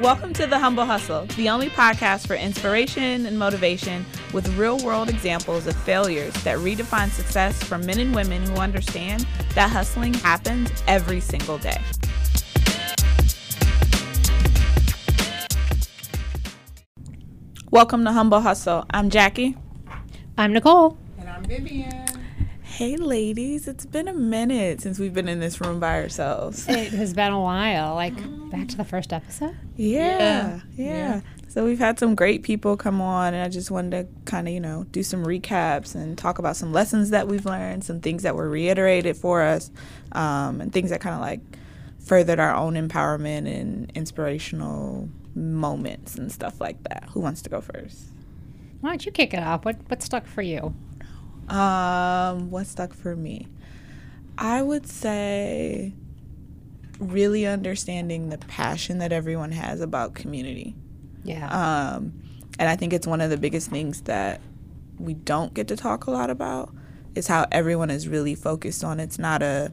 Welcome to The Humble Hustle, the only podcast for inspiration and motivation with real world examples of failures that redefine success for men and women who understand that hustling happens every single day. Welcome to Humble Hustle. I'm Jackie. I'm Nicole. And I'm Vivian. Hey, ladies, it's been a minute since we've been in this room by ourselves. It has been a while, like back to the first episode. Yeah, yeah. Yeah. So we've had some great people come on, and I just wanted to kind of, you know, do some recaps and talk about some lessons that we've learned, some things that were reiterated for us, um, and things that kind of like furthered our own empowerment and inspirational moments and stuff like that. Who wants to go first? Why don't you kick it off? What what stuck for you? Um, what stuck for me? I would say really understanding the passion that everyone has about community. Yeah. Um, and I think it's one of the biggest things that we don't get to talk a lot about is how everyone is really focused on it's not a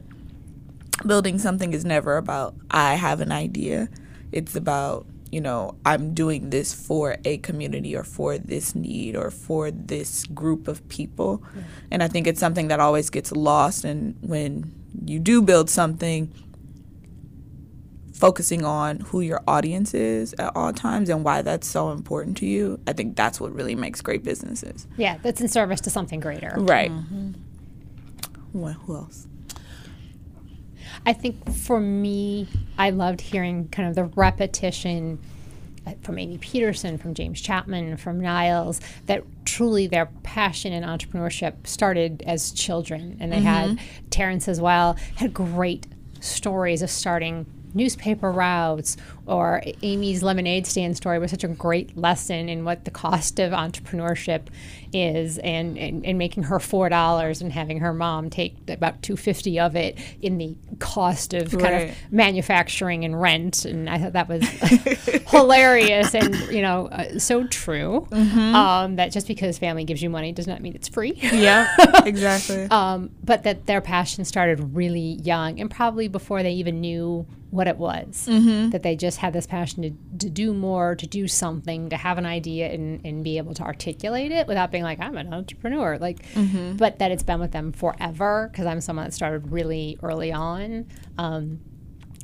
building something is never about I have an idea. It's about, you know, I'm doing this for a community or for this need or for this group of people. And I think it's something that always gets lost and when you do build something focusing on who your audience is at all times and why that's so important to you. I think that's what really makes great businesses. yeah, that's in service to something greater. Right. Mm-hmm. Well, who else? I think for me, I loved hearing kind of the repetition uh, from Amy Peterson, from James Chapman, from Niles, that truly their passion in entrepreneurship started as children. And they had, Terrence as well, had great stories of starting newspaper routes or Amy's lemonade stand story was such a great lesson in what the cost of entrepreneurship is and, and, and making her four dollars and having her mom take about 250 of it in the cost of kind of manufacturing and rent. And I thought that was hilarious and you know uh, so true um, that just because family gives you money does not mean it's free. Yeah, exactly. um, but that their passion started really young and probably before they even knew what it was. That they just had this passion to, to do more, to do something, to have an idea and, and be able to articulate it without being like, I'm an entrepreneur. Like, but that it's been with them forever because I'm someone that started really early on. Um,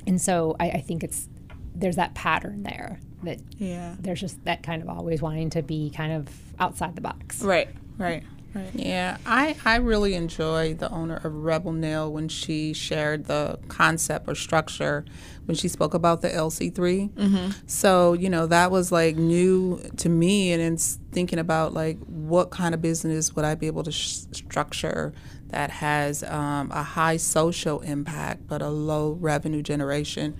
and so I, I think it's, there's that pattern there that yeah. there's just that kind of always wanting to be kind of outside the box. Right, right, right. Yeah, I, I really enjoy the owner of Rebel Nail when she shared the concept or structure when she spoke about the LC3. Mm-hmm. So, you know, that was like new to me and it's thinking about like what kind of business would I be able to sh- structure that has um, a high social impact but a low revenue generation.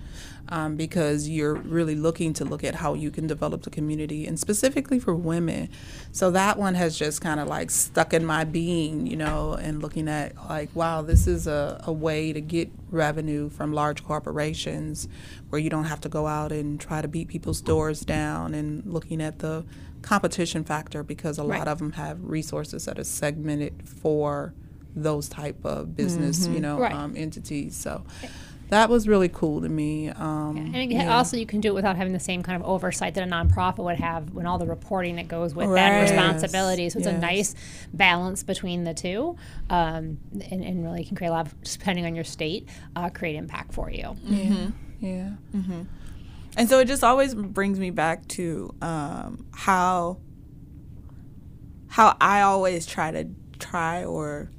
Um, because you're really looking to look at how you can develop the community and specifically for women. So that one has just kind of like stuck in my being, you know, and looking at like, wow, this is a, a way to get revenue from large corporations where you don't have to go out and try to beat people's doors down and looking at the competition factor because a Right. lot of them have resources that are segmented for those type of business, you know, Right. um, entities. So that was really cool to me. Um, And again, also, you can do it without having the same kind of oversight that a nonprofit would have when all the reporting that goes with that responsibility. So it's a nice balance between the two, um, and, and really can create a lot of, just depending on your state, uh, create impact for you. yeah, yeah. And so it just always brings me back to um, how how I always try to try or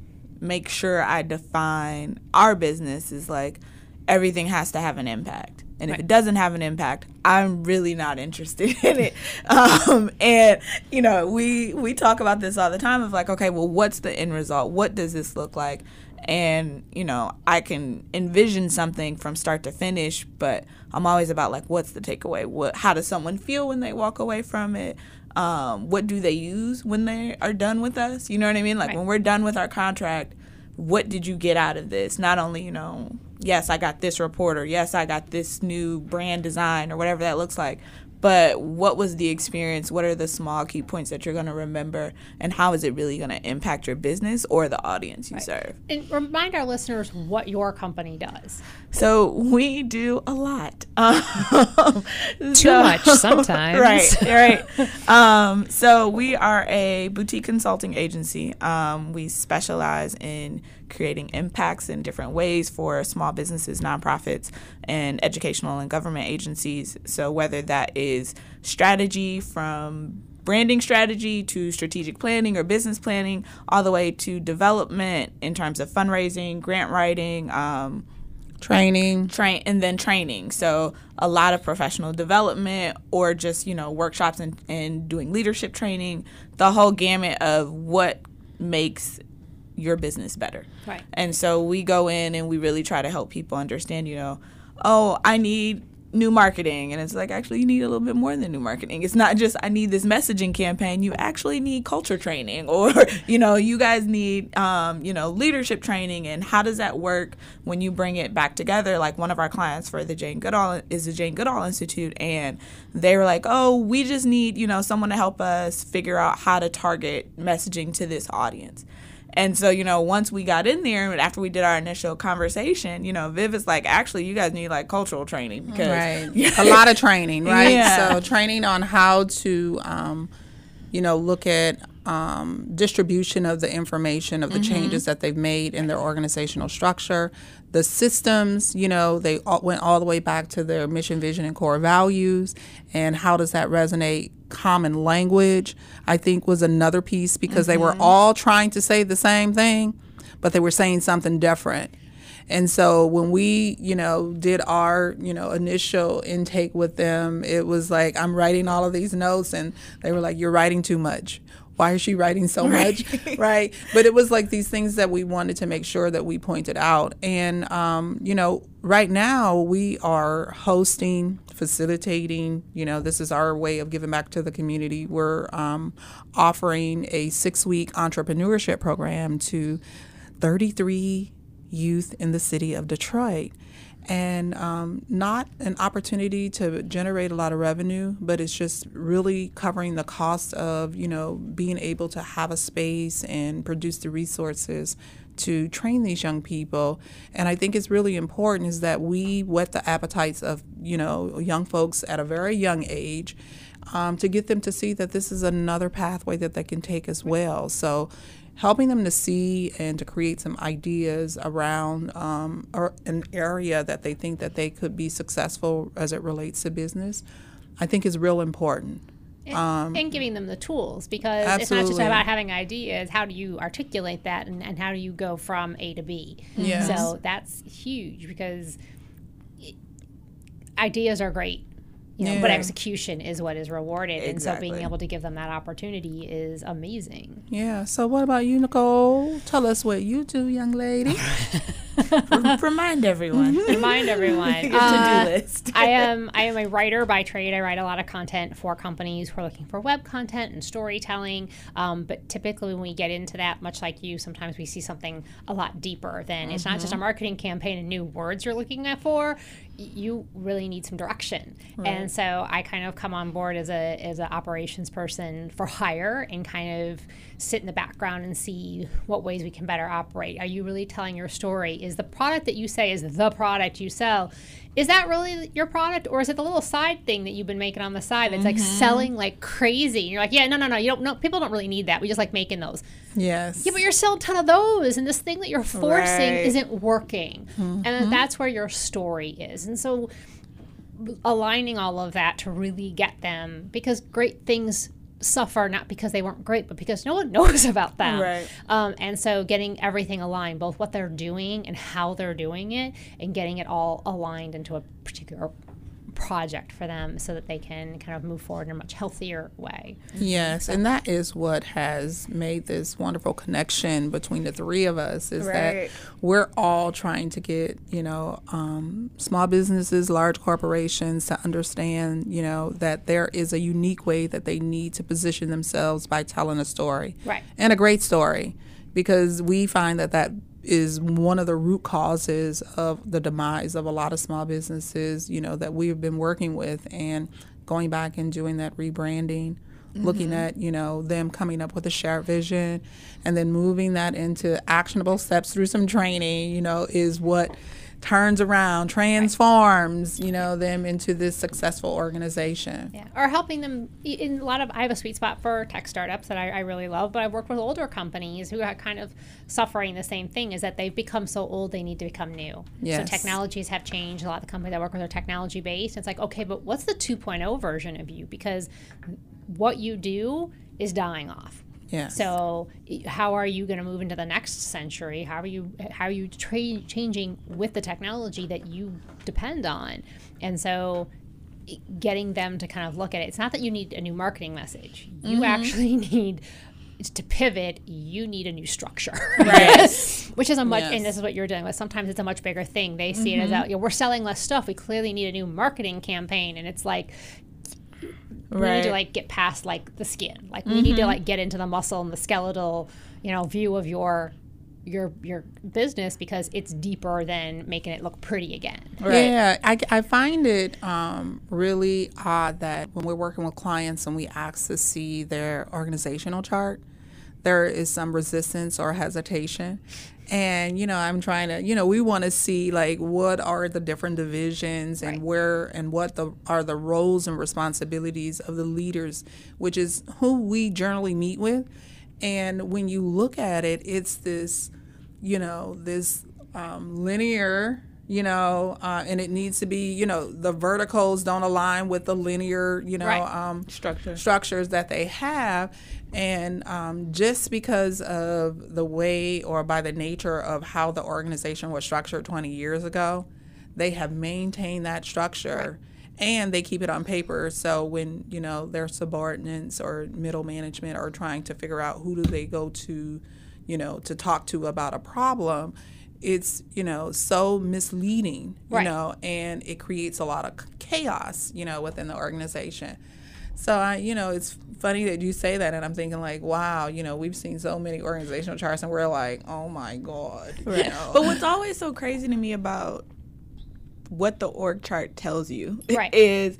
make sure I define our business is like everything has to have an impact. And if it doesn't have an impact, I'm really not interested in it. Um, and you know, we we talk about this all the time of like, okay, well, what's the end result? What does this look like? And you know, I can envision something from start to finish, but I'm always about like, what's the takeaway? What? How does someone feel when they walk away from it? Um, what do they use when they are done with us? You know what I mean? Like Right. when we're done with our contract, what did you get out of this? Not only, you know, yes, I got this report or yes, I got this new brand design or whatever that looks like, but what was the experience? What are the small key points that you're going to remember? And how is it really going to impact your business or the audience you serve? And remind our listeners what your company does. So we do a lot. Um, Too so, much sometimes. right, right. Um, so we are a boutique consulting agency. Um, we specialize in creating impacts in different ways for small businesses, nonprofits, and educational and government agencies. So whether that is strategy from branding strategy to strategic planning or business planning, all the way to development in terms of fundraising, grant writing, um, training, train, and then training. So a lot of professional development, or just you know workshops and, and doing leadership training. The whole gamut of what makes your business better. Right. And so we go in and we really try to help people understand. You know, oh, I need new marketing and it's like actually you need a little bit more than new marketing it's not just i need this messaging campaign you actually need culture training or you know you guys need um, you know leadership training and how does that work when you bring it back together like one of our clients for the jane goodall is the jane goodall institute and they were like oh we just need you know someone to help us figure out how to target messaging to this audience and so, you know, once we got in there, and after we did our initial conversation, you know, Viv is like, actually, you guys need like cultural training because right. a lot of training, right? Yeah. So training on how to, um, you know, look at um, distribution of the information of the mm-hmm. changes that they've made in their organizational structure, the systems. You know, they all went all the way back to their mission, vision, and core values, and how does that resonate common language, I think was another piece because mm-hmm. they were mm-hmm. all trying to say the same thing, but they were saying something different. And so when we, you know, did our, you know, initial intake with them, it was like I'm writing all of these notes and they were like you're writing too much. Why is she writing so much? Right. But it was like these things that we wanted to make sure that we pointed out. And um, you know, right now we are hosting facilitating. You know, this is our way of giving back to the community. We're um, offering a six week entrepreneurship program to 33 youth in the city of Detroit. And um, not an opportunity to generate a lot of revenue, but it's just really covering the cost of, you know, being able to have a space and produce the resources to train these young people. And I think it's really important is that we whet the appetites of, you know, young folks at a very young age um, to get them to see that this is another pathway that they can take as well. So helping them to see and to create some ideas around um, or an area that they think that they could be successful as it relates to business, I think is real important. Um, and giving them the tools because absolutely. it's not just about having ideas. How do you articulate that and, and how do you go from A to B? Yes. So that's huge because ideas are great. You know, yeah. but execution is what is rewarded, exactly. and so being able to give them that opportunity is amazing. Yeah. So, what about you, Nicole? Tell us what you do, young lady. Remind everyone. Remind everyone. uh, to-do list. I am I am a writer by trade. I write a lot of content for companies who are looking for web content and storytelling. Um, but typically, when we get into that, much like you, sometimes we see something a lot deeper than mm-hmm. it's not just a mm-hmm. marketing campaign and new words you're looking at for. You really need some direction, right. and so I kind of come on board as a as an operations person for hire and kind of sit in the background and see what ways we can better operate. Are you really telling your story? Is the product that you say is the product you sell is that really your product or is it the little side thing that you've been making on the side that's mm-hmm. like selling like crazy and you're like yeah no no no you don't no people don't really need that we just like making those yes yeah but you're selling a ton of those and this thing that you're forcing right. isn't working mm-hmm. and that's where your story is and so aligning all of that to really get them because great things suffer not because they weren't great, but because no one knows about them. Right. Um, and so getting everything aligned, both what they're doing and how they're doing it, and getting it all aligned into a particular project for them so that they can kind of move forward in a much healthier way. Yes, so. and that is what has made this wonderful connection between the three of us is right. that we're all trying to get, you know, um, small businesses, large corporations to understand, you know, that there is a unique way that they need to position themselves by telling a story. Right. And a great story because we find that that is one of the root causes of the demise of a lot of small businesses, you know, that we've been working with and going back and doing that rebranding, looking mm-hmm. at, you know, them coming up with a shared vision and then moving that into actionable steps through some training, you know, is what turns around, transforms, you know, them into this successful organization. Yeah, or helping them in a lot of. I have a sweet spot for tech startups that I, I really love, but I've worked with older companies who are kind of suffering the same thing: is that they've become so old they need to become new. Yes. So technologies have changed. A lot of the companies I work with are technology based. It's like, okay, but what's the 2.0 version of you? Because what you do is dying off. Yes. So, how are you going to move into the next century? How are you how are you tra- changing with the technology that you depend on? And so, getting them to kind of look at it. It's not that you need a new marketing message. You mm-hmm. actually need to pivot. You need a new structure, Right. Which is a much, Yes. and this is what you're dealing with. Sometimes it's a much bigger thing. They see it as out. You know, we're selling less stuff. We clearly need a new marketing campaign, and it's like we need to like get past like the skin. Like we need to like get into the muscle and the skeletal you know view of your your your business because it's deeper than making it look pretty again. Right. Yeah, I, I find it um, really odd that when we're working with clients and we ask to see their organizational chart, there is some resistance or hesitation. And, you know, I'm trying to, you know, we want to see like what are the different divisions and Right. where and what the are the roles and responsibilities of the leaders, which is who we generally meet with. And when you look at it, it's this, you know, this um, linear, you know, uh, and it needs to be, you know, the verticals don't align with the linear, you know, Right. um, Structure. structures that they have. And um, just because of the way or by the nature of how the organization was structured 20 years ago, they have maintained that structure and they keep it on paper. So when, you know, their subordinates or middle management are trying to figure out who do they go to, you know, to talk to about a problem, it's, you know, so misleading, you Right. know, and it creates a lot of chaos, you know, within the organization. So I, you know, it's funny that you say that, and I'm thinking like, wow, you know, we've seen so many organizational charts, and we're like, oh my god, you know. But what's always so crazy to me about what the org chart tells you Right. is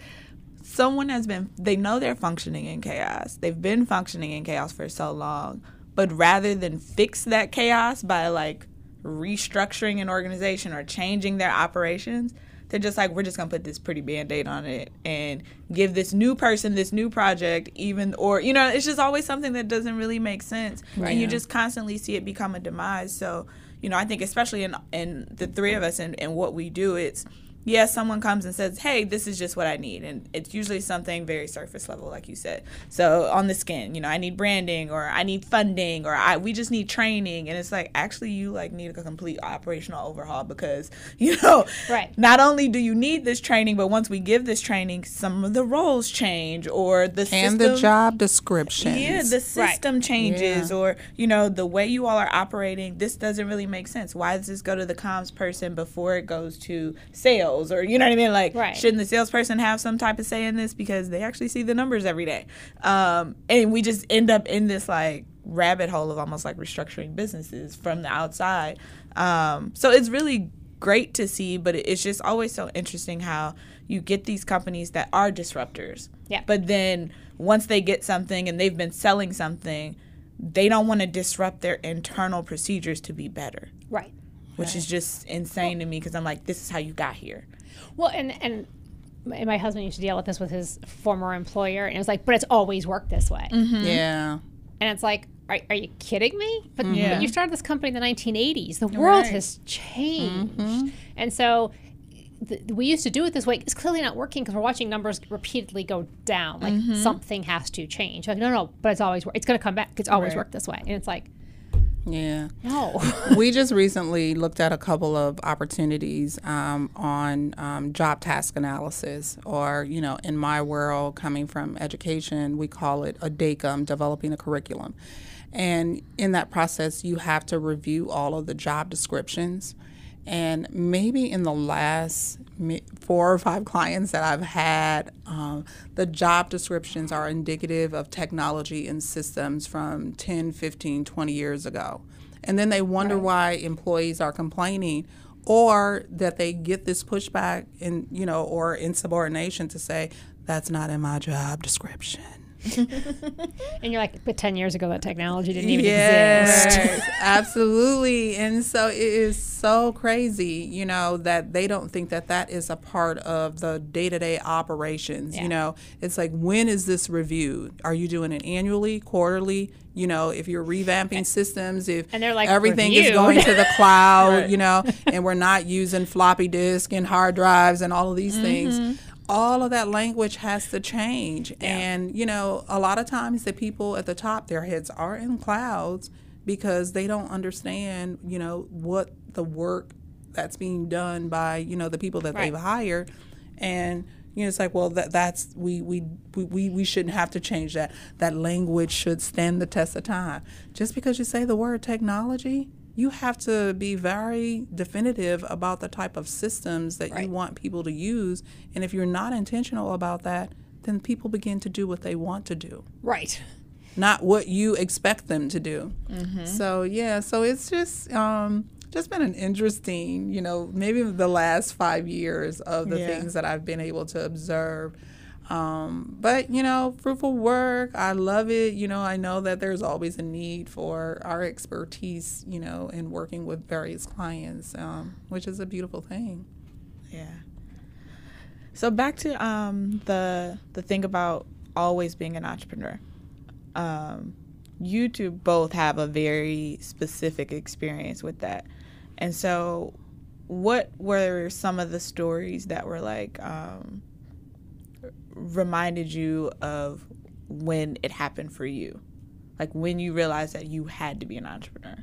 someone has been they know they're functioning in chaos. They've been functioning in chaos for so long, but rather than fix that chaos by like restructuring an organization or changing their operations, they're just like we're just to put this pretty band-aid on it and give this new person this new project even or you know, it's just always something that doesn't really make sense. And you just constantly see it become a demise. So, you know, I think especially in in the three of us and, and what we do, it's yes, someone comes and says, "Hey, this is just what I need," and it's usually something very surface level, like you said. So on the skin, you know, I need branding, or I need funding, or I we just need training, and it's like actually you like need a complete operational overhaul because you know, Right. Not only do you need this training, but once we give this training, some of the roles change, or the and system, the job description, yeah, the system changes, Yeah. or you know, the way you all are operating. This doesn't really make sense. Why does this go to the comms person before it goes to sales, or you know what I mean? Like, Right. shouldn't the salesperson have some type of say in this because they actually see the numbers every day? Um, and we just end up in this like rabbit hole of almost like restructuring businesses from the outside. Um, so it's really great to see, but it's just always so interesting how you get these companies that are disruptors. Yeah. But then once they get something and they've been selling something, they don't want to disrupt their internal procedures to be better, right which is just insane to me because I'm like, this is how you got here. well and and my my husband used to deal with this with his former employer and it was like but it's always worked this way. Mm-hmm. Yeah. and it's like are, are you kidding me? But, Yeah. but you started this company in the 1980s the world Right. has changed. Mm-hmm. And so th- we used to do it this way. It's clearly not working because we're watching numbers repeatedly go down. Like something has to change. Like no no but it's always wor- it's going to come back. It's always Right. worked this way. And it's like Yeah. no we just recently looked at a couple of opportunities um, on um, job task analysis, or, you know, in my world, coming from education, we call it a DACUM, developing a curriculum. And in that process, you have to review all of the job descriptions. And maybe in the last four or five clients that I've had, um, the job descriptions are indicative of technology and systems from 10, 15, 20 years ago. and then they wonder Right. why employees are complaining or that they get this pushback in you know or insubordination to say that's not in my job description And you're like, but 10 years ago, that technology didn't even Yes, exist. absolutely. And so it is so crazy, you know, that they don't think that that is a part of the day to day operations. Yeah. You know, it's like, when is this reviewed? Are you doing it annually, quarterly? You know, if you're revamping systems, if And they're like, everything is going to the cloud, you know, and we're not using floppy disk and hard drives and all of these things. Mm-hmm. All of that language has to change. And, you know, a lot of times the people at the top, their heads are in clouds because they don't understand, you know, what the work that's being done by, you know, the people that Right. they've hired. And, you know, it's like, well, that that's we we we we shouldn't have to change that. That language should stand the test of time. Just because you say the word technology, you have to be very definitive about the type of systems that Right. you want people to use. And if you're not intentional about that, then people begin to do what they want to do Right. not what you expect them to do. So yeah, so it's just um, just been an interesting, you know, maybe the last five years of the Yeah. things that I've been able to observe. Um, but you know, fruitful work. I love it. You know, I know that there's always a need for our expertise. You know, in working with various clients, um, which is a beautiful thing. Yeah. So back to um, the the thing about always being an entrepreneur. Um, you two both have a very specific experience with that, and so what were some of the stories that were like um, reminded you of when it happened for you, like when you realized that you had to be an entrepreneur?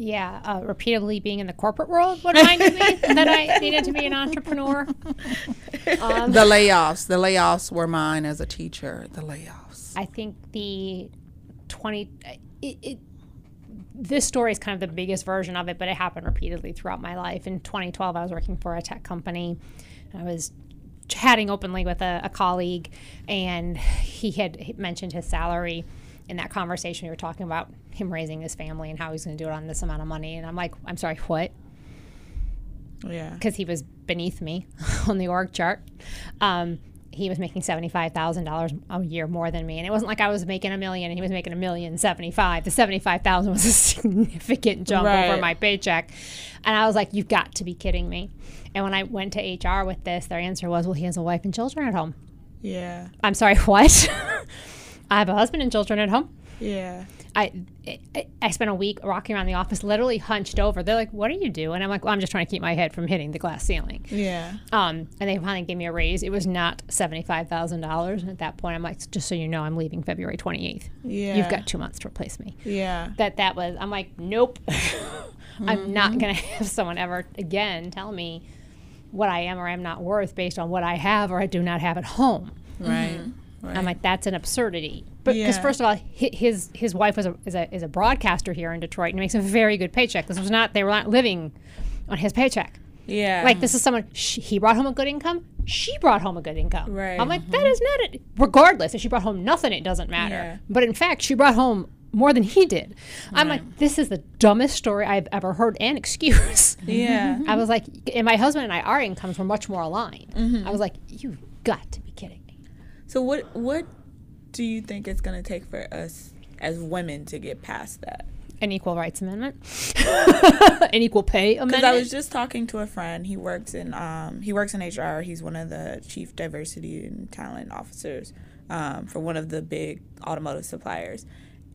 Yeah, uh, repeatedly being in the corporate world what reminded me that I needed to be an entrepreneur. Um, The layoffs, the layoffs were mine as a teacher. The layoffs. I think the 20 it, it this story is kind of the biggest version of it, but it happened repeatedly throughout my life. In 2012, I was working for a tech company. I was chatting openly with a, a colleague, and he had mentioned his salary. In that conversation, we were talking about him raising his family and how he's going to do it on this amount of money. And I'm like, I'm sorry, what? Yeah. because he was beneath me on the org chart. Um, he was making seventy-five thousand dollars a year more than me, and it wasn't like I was making a million and he was making a million seventy-five. The seventy-five thousand was a significant jump Right. over my paycheck, and I was like, "You've got to be kidding me!" And when I went to HR with this, their answer was, "Well, he has a wife and children at home." Yeah. I'm sorry, what? I have a husband and children at home. Yeah. I, I I spent a week walking around the office, literally hunched over. They're like, "What do you do?" And I'm like, "Well, I'm just trying to keep my head from hitting the glass ceiling." Yeah. Um, and they finally gave me a raise. It was not seventy-five thousand dollars And at that point. I'm like, just so you know, I'm leaving February twenty eighth. Yeah. You've got two months to replace me. Yeah. That that was. I'm like, nope. I'm not gonna have someone ever again tell me what I am or am not worth based on what I have or I do not have at home. Right. Right. I'm like, that's an absurdity. Because Yeah. first of all, his his wife was a is, a is a broadcaster here in Detroit and makes a very good paycheck. This was not they were not living on his paycheck. Yeah. Like this is someone she, he brought home a good income. She brought home a good income. Right. I'm like that is not it. Regardless, if she brought home nothing, it doesn't matter. Yeah. But in fact, she brought home more than he did. I'm like, this is the dumbest story I've ever heard and excuse. Yeah. I was like, and my husband and I, our incomes were much more aligned. Mm-hmm. I was like, you've got to be kidding me. So what what do you think it's gonna take for us as women to get past that? An equal rights amendment, an equal pay amendment. Because. I was just talking to a friend. He works in um he works in HR. He's one of the chief diversity and talent officers um, for one of the big automotive suppliers,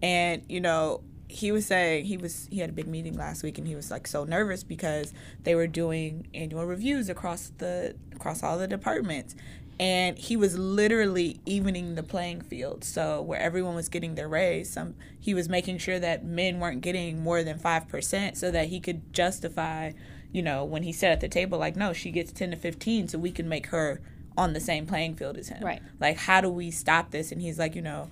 and you know he was saying he was he had a big meeting last week and he was like so nervous because they were doing annual reviews across the across all the departments and he was literally evening the playing field. So where everyone was getting their raise some he was making sure that men weren't getting more than 5% so that he could justify you know when he sat at the table like no she gets 10 to 15 so we can make her on the same playing field as him. Right. like how do we stop this? And he's like you know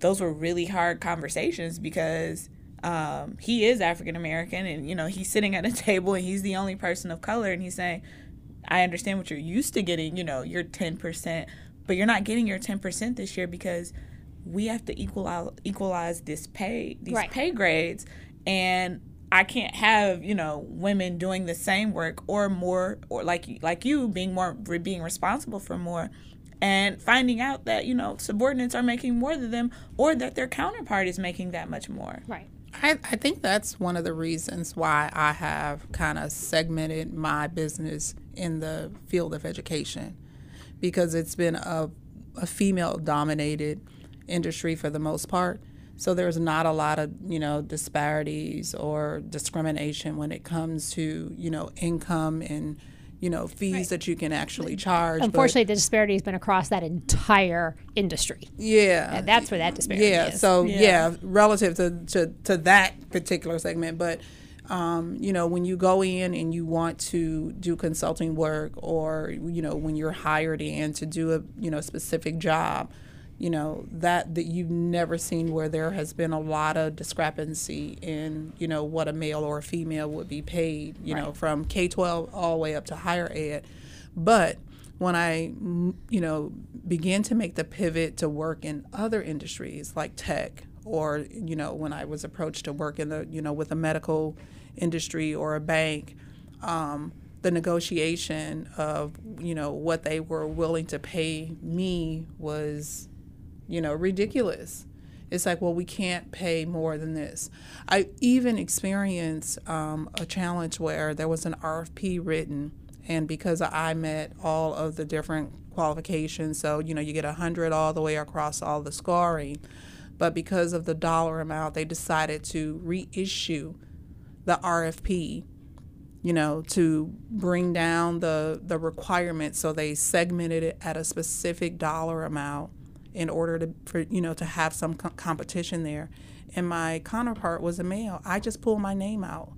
those were really hard conversations because um, he is African American and you know he's sitting at a table and he's the only person of color and he's saying I understand what you're used to getting, you know, your 10%, but you're not getting your 10% this year because we have to equalize equalize this pay these Right. pay grades and I can't have you know women doing the same work or more or like you- like you being more being responsible for more and finding out that you know subordinates are making more than them or that their counterpart is making that much more Right. I, I think that's one of the reasons why I have kind of segmented my business in the field of education because it's been a, a female dominated industry for the most part. So there's not a lot of, you know, disparities or discrimination when it comes to, you know, income and, you know, fees that you can actually charge. but- Unfortunately, the disparity has been across that entire industry. yeah, And that's where that disparity is. yeah. is. So Yeah. yeah. relative to, to to that particular segment, but um, you know, when you go in and you want to do consulting work, or you know, when you're hired in to do a you know specific job, you know that that you've never seen where there has been a lot of discrepancy in you know what a male or a female would be paid. You know, from K twelve all the way up to higher ed, but when I, you know, began to make the pivot to work in other industries like tech, or you know, when I was approached to work in the, you know, with a medical industry or a bank, um, the negotiation of, you know, what they were willing to pay me was, you know, ridiculous. It's like, well, we can't pay more than this. I even experienced um, a challenge where there was an RFP written, and because I met all of the different qualifications, so you know, you get a hundred all the way across all the scoring, but because of the dollar amount, they decided to reissue the RFP you know, to bring down the the requirements. So they segmented it at a specific dollar amount in order to, for you know, to have some co- competition there. And my counterpart was a male. I just pulled my name out,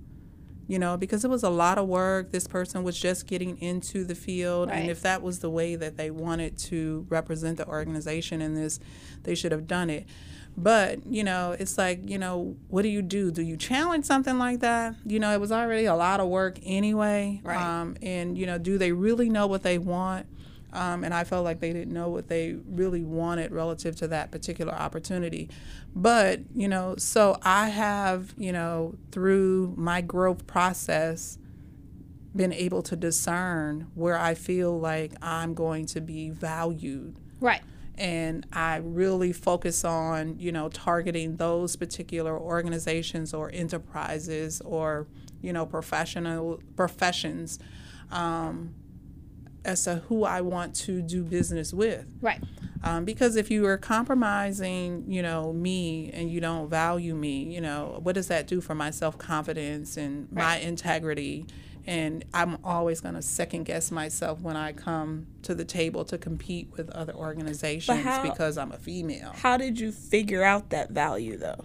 you know, because it was a lot of work. This person was just getting into the field, Right. and if that was the way that they wanted to represent the organization in this, they should have done it. But, you know, it's like, you know, what do you do? Do you challenge something like that? You know, it was already a lot of work anyway. Right. Um, and, you know, do they really know what they want? Um, and I felt like they didn't know what they really wanted relative to that particular opportunity. But, you know, so I have, you know, through my growth process, been able to discern where I feel like I'm going to be valued Right. and I really focus on you know targeting those particular organizations or enterprises or you know professional professions um, as to who I want to do business with. Right. Um, because if you are compromising, you know, me and you don't value me, you know, what does that do for my self confidence and my integrity? And I'm always going to second guess myself when I come to the table to compete with other organizations how- because I'm a female. how did you figure out that value though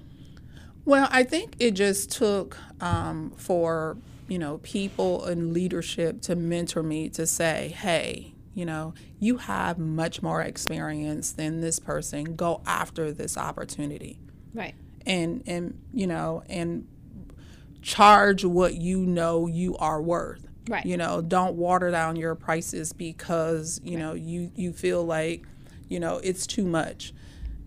Well, I think it just took um, for you know people in leadership to mentor me to say, "Hey, you know, you have much more experience than this person. Go after this opportunity." Right. and and you know and charge what you know you are worth Right. you know don't water down your prices because you know you you feel like you know it's too much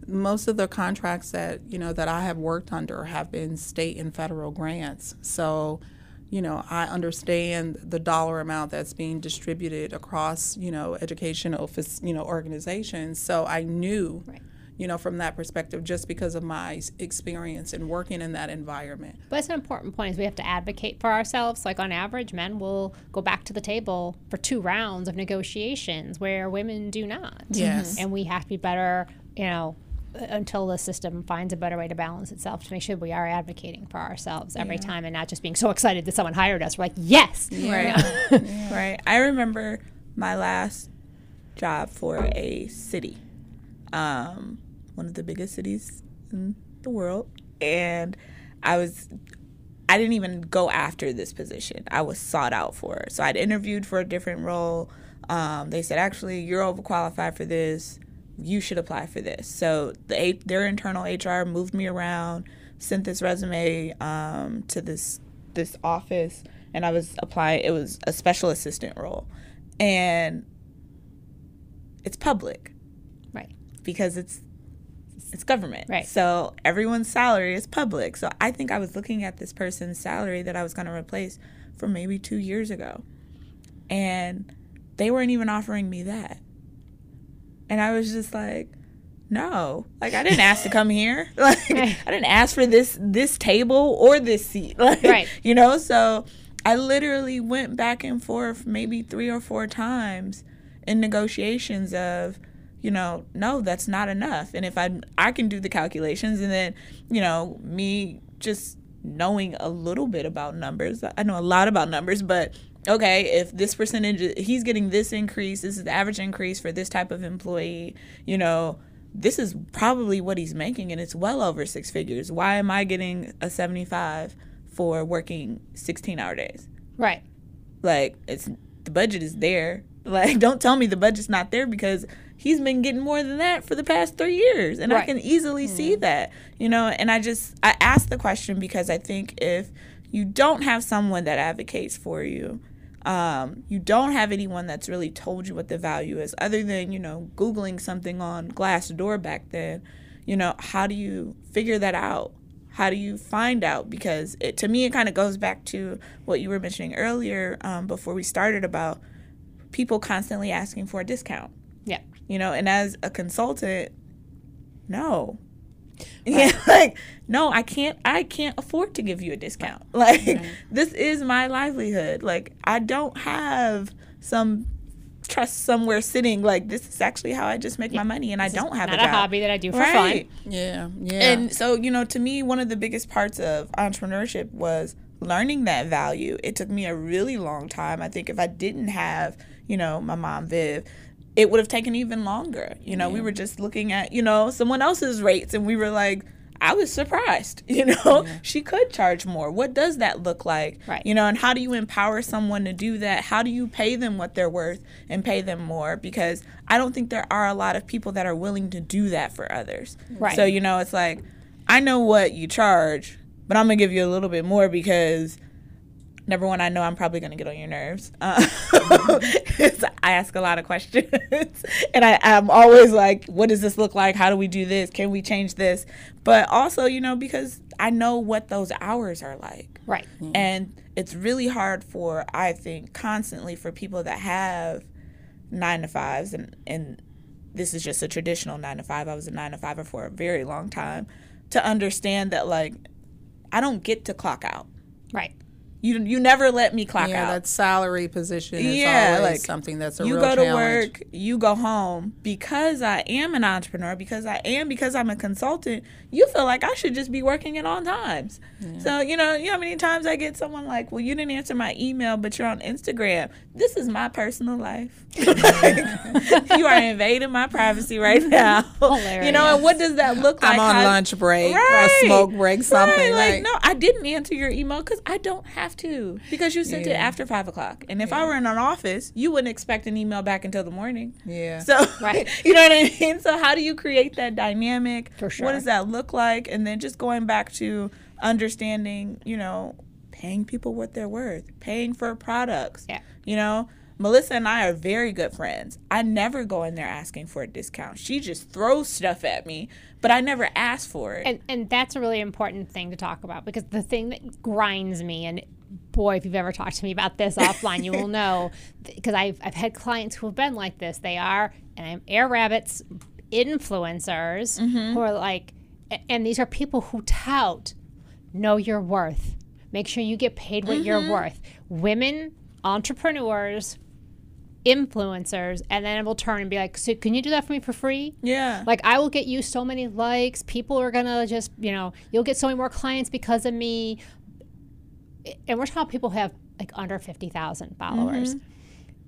most of the contracts that you know that I have worked under have been state and federal grants so you know I understand the dollar amount that's being distributed across you know educational you know organizations so I knew Right. you know, from that perspective, just because of my experience in working in that environment. But it's an important point is we have to advocate for ourselves. Like on average, men will go back to the table for two rounds of negotiations where women do not. Yes. And we have to be better, you know, until the system finds a better way to balance itself to make sure we are advocating for ourselves every time and not just being so excited that someone hired us. We're like, yes. Right. Right. I remember my last job for a city, um, one of the biggest cities in the world, and I was. I didn't even go after this position. I was sought out for it. So I'd interviewed for a different role. Um, they said, actually, you're overqualified for this. You should apply for this. So the their internal HR moved me around, sent this resume um, to this this office, and I was applying. It was a special assistant role, and it's public Right. because it's it's government. Right. So everyone's salary is public. So I think I was looking at this person's salary that I was going to replace for maybe two years ago. And they weren't even offering me that. And I was just like, no, like I didn't ask to come here. Like Right. I didn't ask for this this table or this seat. Like Right. you know, so I literally went back and forth maybe three or four times in negotiations of, you know, no, that's not enough. And if I I can do the calculations and then, you know, me just knowing a little bit about numbers. I know a lot about numbers, but okay, if this percentage he's getting this increase, this is the average increase for this type of employee, you know, this is probably what he's making and it's well over six figures. Why am I getting a 75 for working 16 hour days? Right. Like it's the budget is there. Like don't tell me the budget's not there because he's been getting more than that for the past 3 years and I can easily see mm-hmm. that. You know, and I just I asked the question because I think if you don't have someone that advocates for you, um, you don't have anyone that's really told you what the value is other than, you know, googling something on Glassdoor back then, you know, how do you figure that out? how do you find out because it, to me it kind of goes back to what you were mentioning earlier um, before we started about people constantly asking for a discount Yeah. you know and as a consultant no yeah like no i can't i can't afford to give you a discount like this is my livelihood like i don't have some trust somewhere sitting like this is actually how i just make my money and i don't have Not a, a hobby that I do for right fun. Yeah, yeah. and so, you know, to me, one of the biggest parts of entrepreneurship was learning that value. It took me a really long time. I think if I didn't have, you know, my mom, Viv, it would have taken even longer. You know, we were just looking at, you know, someone else's rates and we were like, I was surprised, you know, she could charge more. What does that look like? Right. You know, and how do you empower someone to do that? How do you pay them what they're worth and pay them more? Because I don't think there are a lot of people that are willing to do that for others. Right. So, you know, it's like, I know what you charge, but I'm going to give you a little bit more because number one, I know I'm probably going to get on your nerves. Uh, I ask a lot of questions. and I, I'm always like, what does this look like? How do we do this? Can we change this? But also, you know, because I know what those hours are like. Right. And it's really hard for, I think, constantly for people that have nine to fives and, and this is just a traditional nine to five. I was a nine to fiver for a very long time to understand that like I don't get to clock out. Right. You you never let me clock yeah, out. that salary position is Yeah, always like, something that's a you go to challenge. work, you go home. Because I am an entrepreneur, because I am, because I'm a consultant, you feel like I should just be working at all times. So, you know, you know how many times I get someone like, well, you didn't answer my email, but you're on Instagram. This is my personal life. you are invading my privacy right now. You know, and what does that look like? I'm on How- lunch break, Right. a smoke break, something Right, like, like, no, I didn't answer your email because I don't have to because you sent it after five o'clock. And if I were in an office, you wouldn't expect an email back until the morning. yeah. So, Right. you know what I mean? So, how do you create that dynamic? For sure. What does that look like? And then just going back to understanding, you know, paying people what they're worth, paying for products. Yeah. You know, Melissa and I are very good friends. I never go in there asking for a discount. She just throws stuff at me, but I never ask for it. And and that's a really important thing to talk about because the thing that grinds me and boy, if you've ever talked to me about this offline, you will know because I've I've had clients who have been like this. They are and I'm air rabbits influencers mm-hmm. who are like and these are people who tout know your worth. Make sure you get paid what you're mm-hmm. worth. Women, entrepreneurs, influencers, and then it will turn and be like, so can you do that for me for free? yeah. Like I will get you so many likes. People are gonna just, you know, you'll get so many more clients because of me. And we're talking about people who have like under fifty thousand mm-hmm. followers.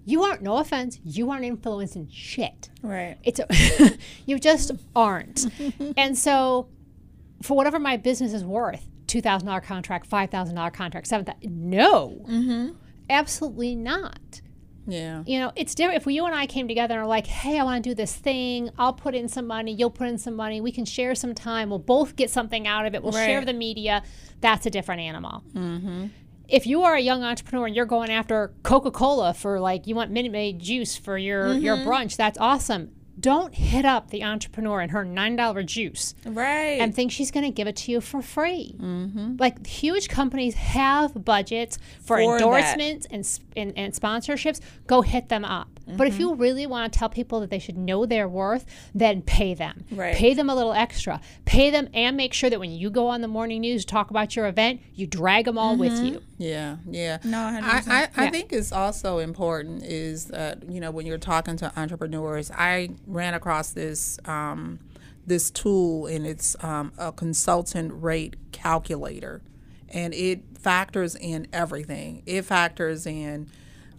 You aren't, no offense, you aren't influencing shit. right. It's a, you just aren't. and so, for whatever my business is worth, two thousand dollar contract, five thousand dollar contract, seven thousand. No, mm-hmm. absolutely not yeah. you know, it's different. If you and I came together and are like, hey, I want to do this thing, I'll put in some money, you'll put in some money, we can share some time, we'll both get something out of it, we'll share the media, that's a different animal. Mm-hmm. If you are a young entrepreneur and you're going after Coca Cola for like, you want Minute Maid juice for your, your mm-hmm. brunch, that's awesome. Don't hit up the entrepreneur and her $9 juice Right. and think she's going to give it to you for free. Mm-hmm. Like huge companies have budgets for, For endorsements and, and and sponsorships. Go hit them up. But if you really want to tell people that they should know their worth, then pay them. Right. Pay them a little extra. Pay them and make sure that when you go on the morning news to talk about your event, you drag them all with you. Yeah, yeah. No, I, I, I Yeah. think it's also important is that you know when you're talking to entrepreneurs, I ran across this um, this tool and it's um, a consultant rate calculator, and it factors in everything. It factors in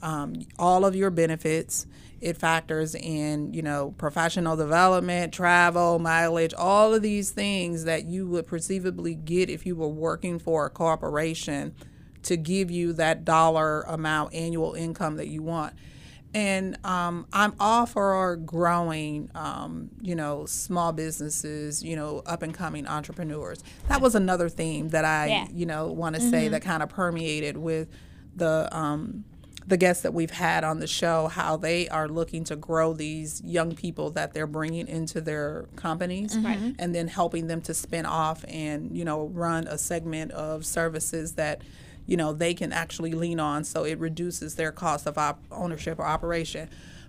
um, all of your benefits. It factors in, you know, professional development, travel, mileage, all of these things that you would perceivably get if you were working for a corporation to give you that dollar amount annual income that you want. And um, I'm all for growing, um, you know, small businesses, you know, up and coming entrepreneurs. That was another theme that I, Yeah. you know, want to say that kind of permeated with the um, the guests that we've had on the show, how they are looking to grow these young people that they're bringing into their companies, and then helping them to spin off and you know run a segment of services that you know they can actually lean on, so it reduces their cost of op- ownership or operation.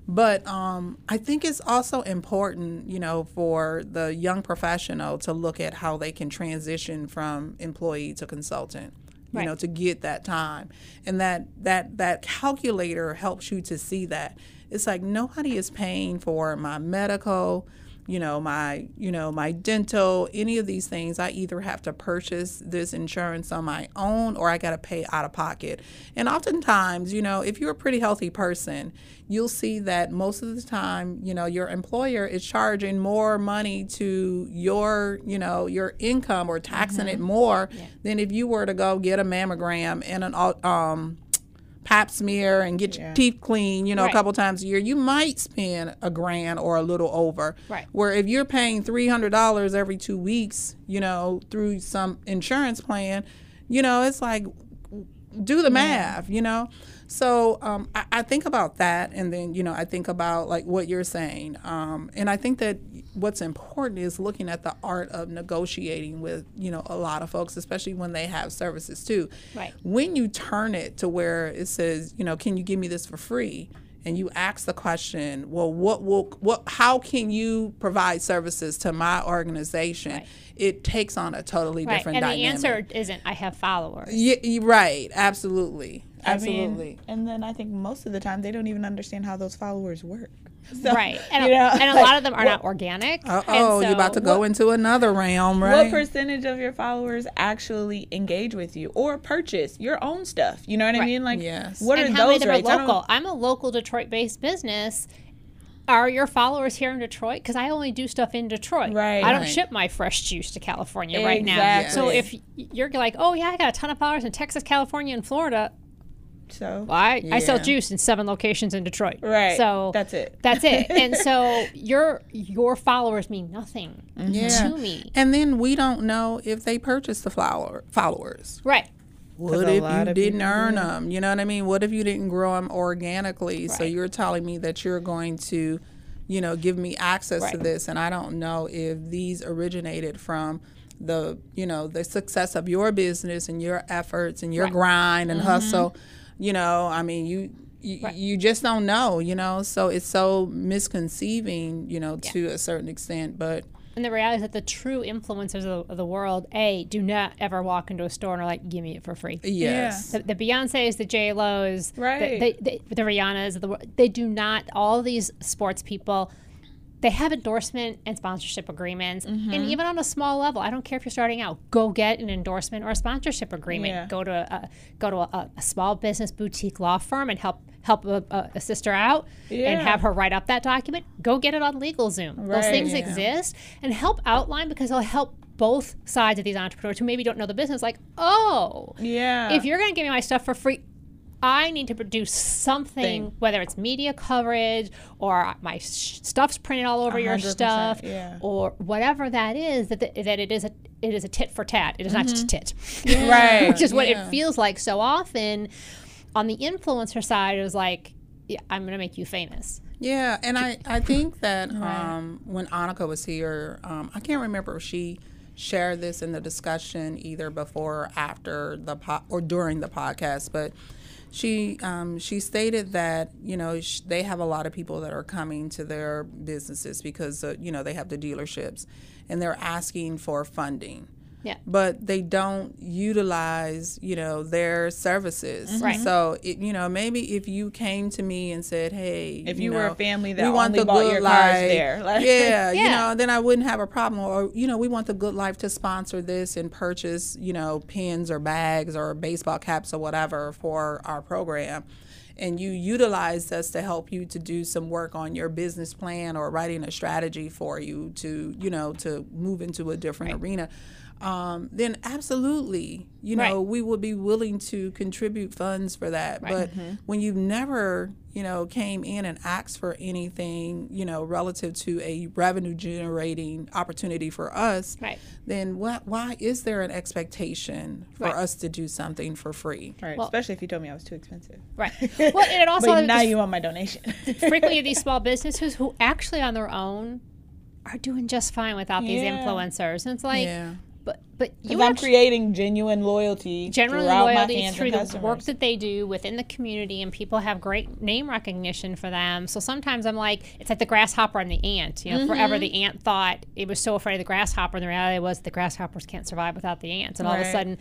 But um, I think it's also important, you know, for the young professional to look at how they can transition from employee to consultant you know to get that time. And that that that calculator helps you to see that. It's like nobody is paying for my medical you know my you know my dental any of these things i either have to purchase this insurance on my own or i got to pay out of pocket. And oftentimes you know if you're a pretty healthy person you'll see that most of the time you know your employer is charging more money to your you know your income or taxing it more than if you were to go get a mammogram and an um pap smear and get your teeth clean, you know, Right. a couple times a year, you might spend a grand or a little over. Right. Where if you're paying three hundred dollars every two weeks, you know, through some insurance plan, you know, it's like do the math, you know. So um, I, I think about that, and then you know I think about like what you're saying, um, and I think that what's important is looking at the art of negotiating with you know a lot of folks, especially when they have services too. Right. When you turn it to where it says, you know, can you give me this for free? And you ask the question, well, what will, what, how can you provide services to my organization? Right. It takes on a totally Right. different And dynamic. the answer isn't I have followers. Yeah, right. Absolutely. I mean, Absolutely. and then I think most of the time they don't even understand how those followers work. So, Right. And, you know, and a like, lot of them are what- not organic. Uh and oh, you're about to go into another realm, right? What percentage of your followers actually engage with you or purchase your own stuff? You know what I mean? Like, Yes. what and are how many those of them rates? Are local? I'm a local Detroit-based business. Are your followers here in Detroit? Because I only do stuff in Detroit. Right. I don't Right. ship my fresh juice to California right now. So if you're like, oh yeah, I got a ton of followers in Texas, California, and Florida. So, Well, I, I sell juice in seven locations in Detroit. right. So that's it. That's it. And so your your followers mean nothing mm-hmm. Yeah. to me. And then we don't know if they purchased the flower followers. Right. What if you didn't people earn do. them? You know what I mean? What if you didn't grow them organically? So you're telling me that you're going to, you know, give me access to this, and I don't know if these originated from the, you know, the success of your business and your efforts and your Right. grind and mm-hmm. hustle. You know, I mean, you. You, Right. you just don't know, you know, so it's so misconceiving, you know, to a certain extent. But And the reality is that the true influencers of the, of the world, A, do not ever walk into a store and are like, give me it for free. yes, The, the Beyonces, the J Lo's, Right. the, the, the, the Rihannas the they do not. All these sports people, they have endorsement and sponsorship agreements, Mm-hmm. and even on a small level, I don't care if you're starting out. Go get an endorsement or a sponsorship agreement. Yeah. Go to a go to a, a small business boutique law firm and help help a, a, sister out and have her write up that document. Go get it on LegalZoom. Those things Yeah. exist and help outline because they'll help both sides of these entrepreneurs who maybe don't know the business. Like, oh, Yeah. if you're going to give me my stuff for free, I need to produce something, Thing. whether it's media coverage or my sh- stuff's printed all over your 100%, stuff, yeah. or whatever that is, that, the, that it is a it is a tit for tat. It is not just a tit, right. which is what yeah. it feels like so often. On the influencer side, it was like yeah, I'm going to make you famous. Yeah, and I, I think that um, when Annika was here, um, I can't remember if she shared this in the discussion either before or after the po- or during the podcast, but she um, she stated that you know sh- they have a lot of people that are coming to their businesses because uh, you know they have the dealerships, and they're asking for funding Yeah. but they don't utilize you know their services mm-hmm. Right. so it, you know maybe if you came to me and said hey If you were a family that we want only the bought good your cars life there, like- yeah, you Yeah. know then i wouldn't have a problem or you know we want the good life to sponsor this and purchase you know pins or bags or baseball caps or whatever for our program and you utilized us to help you to do some work on your business plan or writing a strategy for you to you know to move into a different arena um, then absolutely you know Right. we would be willing to contribute funds for that but when you've never you know came in and asked for anything you know relative to a revenue generating opportunity for us Right. then what why is there an expectation for Right. us to do something for free Right. Well- Especially if you told me I was too expensive. Right. Well, and it also But now you want my donation. frequently these small businesses who actually on their own are doing just fine without these influencers. And it's like, yeah but but you I'm actually creating genuine loyalty my loyalty through and the customers. work that they do within the community and people have great name recognition for them so sometimes i'm like it's like the grasshopper and the ant you know Mm-hmm. forever the ant thought it was so afraid of the grasshopper and the reality was the grasshoppers can't survive without the ants and all of a sudden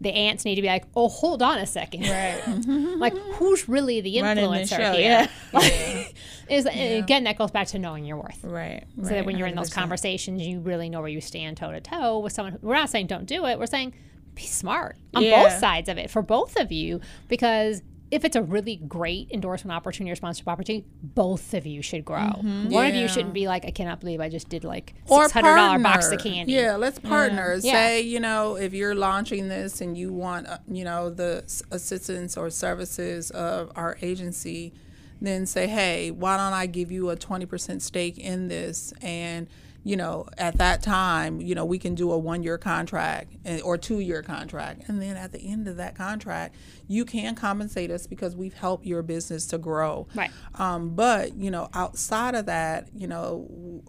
the ants need to be like oh hold on a second Right. like who's really the Running the influencer show, here yeah. is again that goes back to knowing your worth Right. so that when you're in those conversations, you really know where you stand toe to toe with someone. Who, we're not saying don't do it. We're saying be smart on Yeah. both sides of it for both of you because if it's a really great endorsement opportunity or sponsorship opportunity, both of you should grow. One of you shouldn't be like, I cannot believe I just did like six hundred dollar box of candy. Yeah, let's partner. Yeah. Say you know if you're launching this and you want uh, you know the assistance or services of our agency, then say, hey, why don't I give you a twenty percent stake in this and you know, at that time, you know, we can do a one year contract or two year contract. And then at the end of that contract, you can compensate us because we've helped your business to grow. Right. Um, but, you know, outside of that, you know,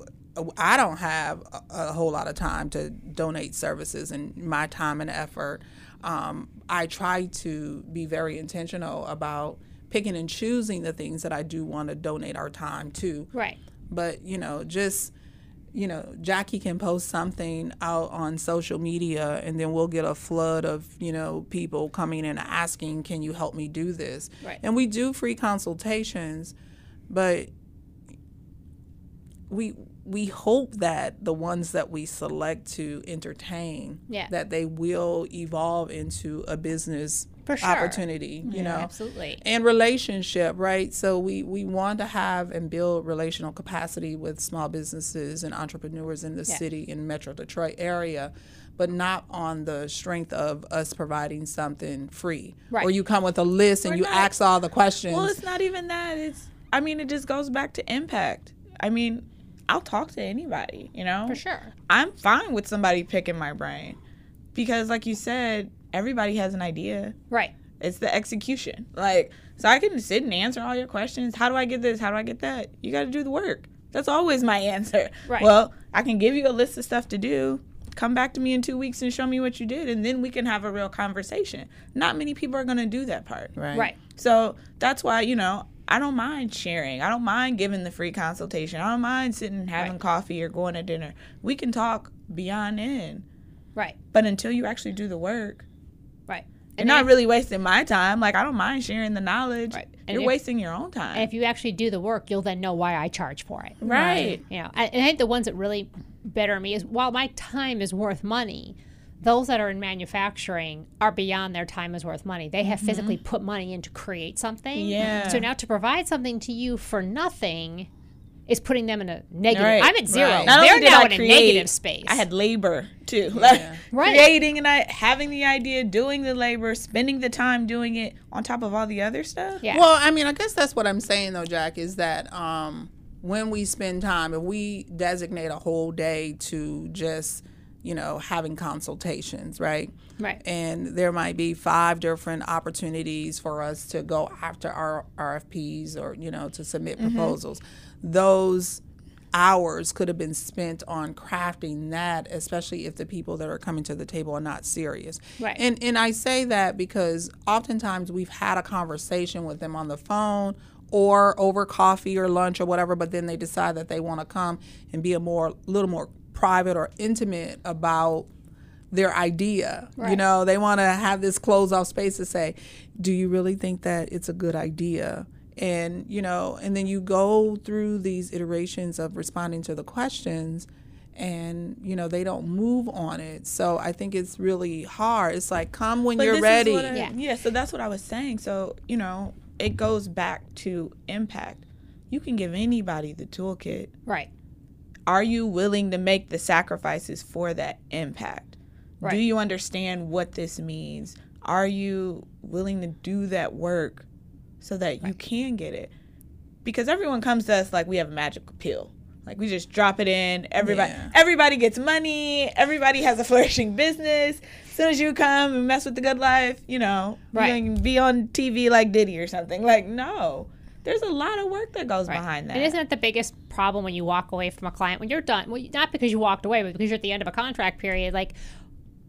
I don't have a, a whole lot of time to donate services and my time and effort. Um, I try to be very intentional about picking and choosing the things that I do want to donate our time to. Right. But, you know, just you know, Jackie can post something out on social media and then we'll get a flood of, you know, people coming in asking, can you help me do this? Right. And we do free consultations, but we we hope that the ones that we select to entertain Yeah. that they will evolve into a business For sure. opportunity, you know Absolutely. and relationship right so we we want to have and build relational capacity with small businesses and entrepreneurs in the Yeah. city in metro detroit area but not on the strength of us providing something free Right. or you come with a list and Or you not. ask all the questions Well, it's not even that. It's I mean, it just goes back to impact. I mean, I'll talk to anybody, you know? For sure. I'm fine with somebody picking my brain. Because like you said, everybody has an idea. Right. It's the execution. Like, so I can sit and answer all your questions. How do I get this? How do I get that? You got to do the work. That's always my answer. Right. Well, I can give you a list of stuff to do. Come back to me in two weeks and show me what you did, and then we can have a real conversation. Not many people are going to do that part. right Right. So that's why, you know, I don't mind sharing. I don't mind giving the free consultation. I don't mind sitting and having Right. coffee or going to dinner. We can talk beyond in. Right. But until you actually do the work, Right. you're not really wasting my time. Like I don't mind sharing the knowledge. Right. And You're if- wasting your own time. And if you actually do the work, you'll then know why I charge for it. right. You know, and I think the ones that really better me is while my time is worth money, those that are in manufacturing are beyond their time is worth money. They have physically put money in to create something. Mm-hmm. Yeah. So now to provide something to you for nothing is putting them in a negative. Right. I'm at zero. Right. Not They're now I in a negative space. I had labor too. Like Right. creating and I having the idea, doing the labor, spending the time doing it on top of all the other stuff. yeah. Well, I mean, I guess that's what I'm saying though, Jack, is that um, when we spend time, if we designate a whole day to just you know, having consultations, right? Right. And there might be five different opportunities for us to go after our RFPs or, you know, to submit proposals. Those hours could have been spent on crafting that, especially if the people that are coming to the table are not serious. Right. And and I say that because oftentimes we've had a conversation with them on the phone or over coffee or lunch or whatever, but then they decide that they want to come and be a more little more private or intimate about their idea. Right. You know, they want to have this closed off space to say, "Do you really think that it's a good idea?" And you know, and then you go through these iterations of responding to the questions and you know they don't move on it so i think it's really hard it's like come when But you're ready I- Yeah. yeah. So that's what I was saying. So you know, it goes back to impact. You can give anybody the toolkit. Right. Are you willing to make the sacrifices for that impact? right. Do you understand what this means? Are you willing to do that work so that you can get it? Because everyone comes to us like we have a magic pill. Like we just drop it in. Everybody Yeah. everybody gets money. Everybody has a flourishing business. As soon as you come and mess with the good life, you know, Right. you can be on TV like Diddy or something. Like no. There's a lot of work that goes Right. behind that. And isn't that the biggest problem when you walk away from a client when you're done? Well, not because you walked away, but because you're at the end of a contract period. Like,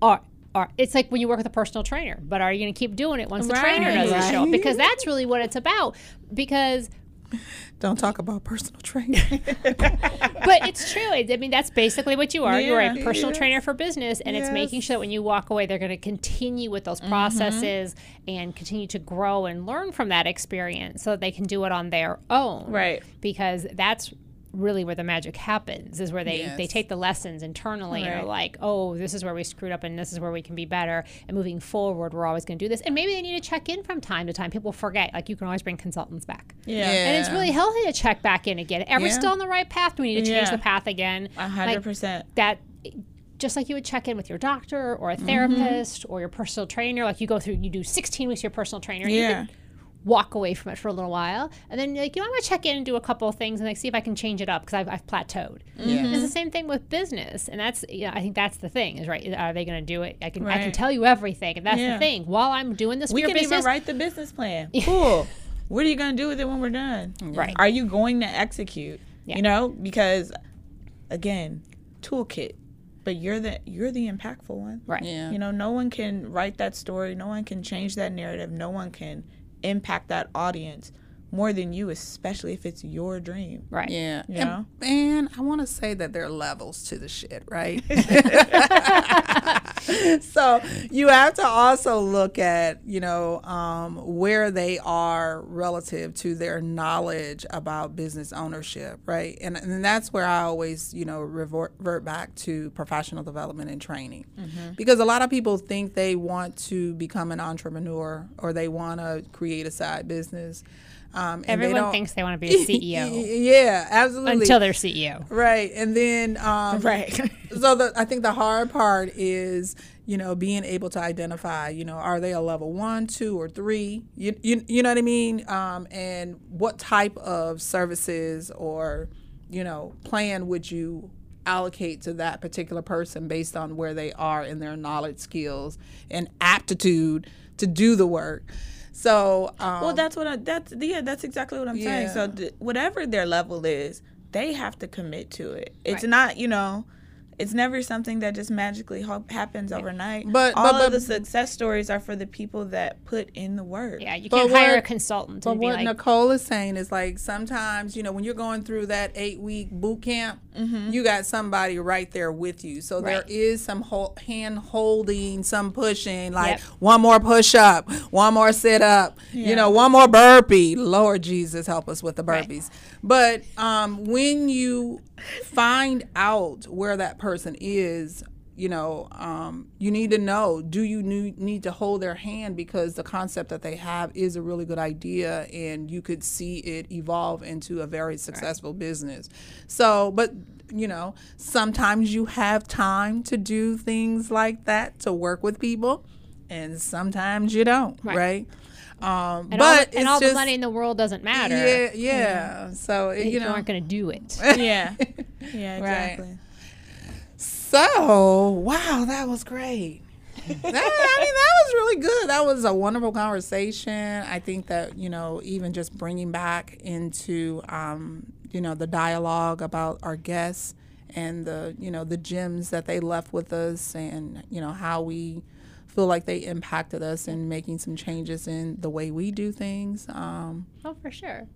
or, or it's like when you work with a personal trainer. But are you going to keep doing it once the trainer doesn't show up? Because that's really what it's about. Because, don't talk about personal training but it's true. I I mean, that's basically what you are. You are a personal Yes. trainer for business, and it's making sure that when you walk away, they're going to continue with those mm-hmm. processes and continue to grow and learn from that experience, so that they can do it on their own. Right. because that's really where the magic happens is where they they take the lessons internally and are like oh this is where we screwed up and this is where we can be better and moving forward we're always going to do this and maybe they need to check in from time to time people forget like you can always bring consultants back yeah. and it's really healthy to check back in again are we Yeah. still on the right path do we need to change Yeah. the path again A hundred Like, percent. that just like you would check in with your doctor or a Mm-hmm. therapist or your personal trainer like you go through you do 16 weeks with your personal trainer you Yeah. Can walk away from it for a little while and then you're like you know i'm going to check in and do a couple of things and like see if i can change it up because I've, I've plateaued mm-hmm. Yeah. it's the same thing with business and that's you know, i think that's the thing is right are they going to do it i can i can tell you everything and that's Yeah. the thing while i'm doing this We for your can even write the business plan. Cool. what are you going to do with it when we're done? Right. Are you going to execute? Yeah. You know, because again, toolkit, but you're the you're the impactful one. right yeah You know, no one can write that story. No one can change that narrative. No one can impact that audience more than you, especially if it's your dream. right Yeah. You And, and I want to say that there are levels to the shit, right? so you have to also look at, you know, um, where they are relative to their knowledge about business ownership, right? And, and that's where I always, you know, revert, revert back to professional development and training. Because a lot of people think they want to become an entrepreneur or they want to create a side business. Um, they everyone don't- thinks they want to be a ceo yeah, absolutely. until they're ceo right, and then um, Right. so the, I think the hard part is you know being able to identify you know are they a level one, two, or three? You you, you know what I mean? Um, and what type of services or you know plan would you allocate to that particular person based on where they are in their knowledge, skills, and aptitude to do the work? So um, Well, that's what I, that's yeah, that's exactly what I'm saying. So th- whatever their level is, they have to commit to it. It's Right. not, you know, it's never something that just magically ho- happens overnight. But- all but- of the success stories are for the people that put in the work. yeah you can't hire what- a consultant But what like Nicole is saying is like sometimes, you know, when you're going through that eight week boot camp, you got somebody right there with you. So there Right. is some hol- hand holding, some pushing, like Yep. one more push up, one more sit up, you know, one more burpee. Lord Jesus, help us with the Right. burpees. But um, when you find out where that person is, you know, um, you need to know do you need, to hold their hand because the concept that they have is a really good idea and you could see it evolve into a very successful business. So, but, you know, sometimes you have time to do things like that to work with people, and sometimes you don't, Right. right? Um, and but all, and all just, the money in the world doesn't matter Yeah, yeah. So, it, you know, aren't going to do it Yeah. Yeah, exactly. So, wow, that was great. that, I mean, that was really good. That was a wonderful conversation. I think that, you know, even just bringing back into, um, you know, the dialogue about our guests and the, you know, the gems that they left with us and, you know, how we feel like they impacted us in making some changes in the way we do things. Um, oh, for sure.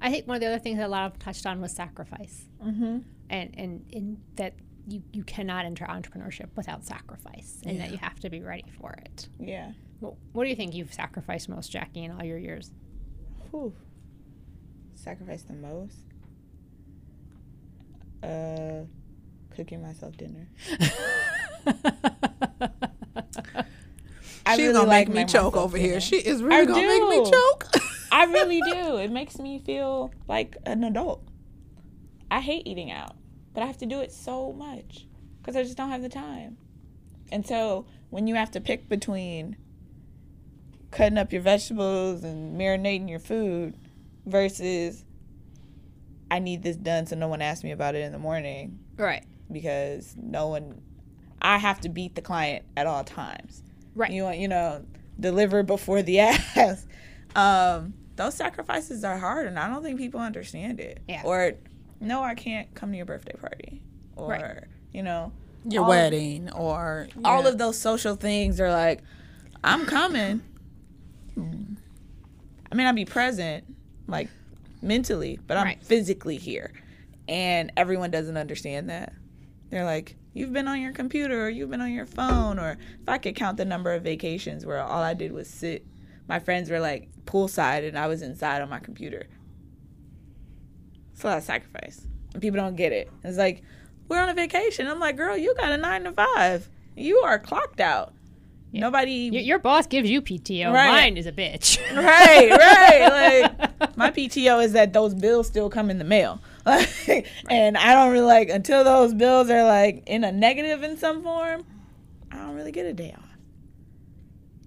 I think one of the other things that a lot of touched on was sacrifice, mm-hmm. and and in that you you cannot enter entrepreneurship without sacrifice, and yeah. that you have to be ready for it. Yeah. Well, what do you think you've sacrificed most, Jackie, in all your years? Whew. Sacrificed the most? Uh, cooking myself dinner. She's really gonna like make me choke over here. She is really I gonna do. make me choke. I really do. It makes me feel like an adult. I hate eating out, but I have to do it so much because I just don't have the time. And so when you have to pick between cutting up your vegetables and marinating your food versus I need this done so no one asks me about it in the morning. Right. Because no one I have to beat the client at all times. Right. You want, you know, deliver before the ask. Um, those sacrifices are hard and I don't think people understand it. Yeah. Or no, I can't come to your birthday party. Or, right. you know, your wedding of, or yeah. all of those social things are like, I'm coming. I mean, I'll be present, like mentally, but I'm right. physically here. And everyone doesn't understand that. They're like, you've been on your computer or you've been on your phone. Or if I could count the number of vacations where all I did was sit, my friends were like poolside and I was inside on my computer. It's a lot of sacrifice. And people don't get it. It's like, we're on a vacation. I'm like, girl, you got a nine to five. You are clocked out. Yeah. Nobody. Your, your, boss gives you PTO. Right. Mine is a bitch. right, right. Like my PTO is that those bills still come in the mail, and I don't really like until those bills are like in a negative in some form. I don't really get a day off.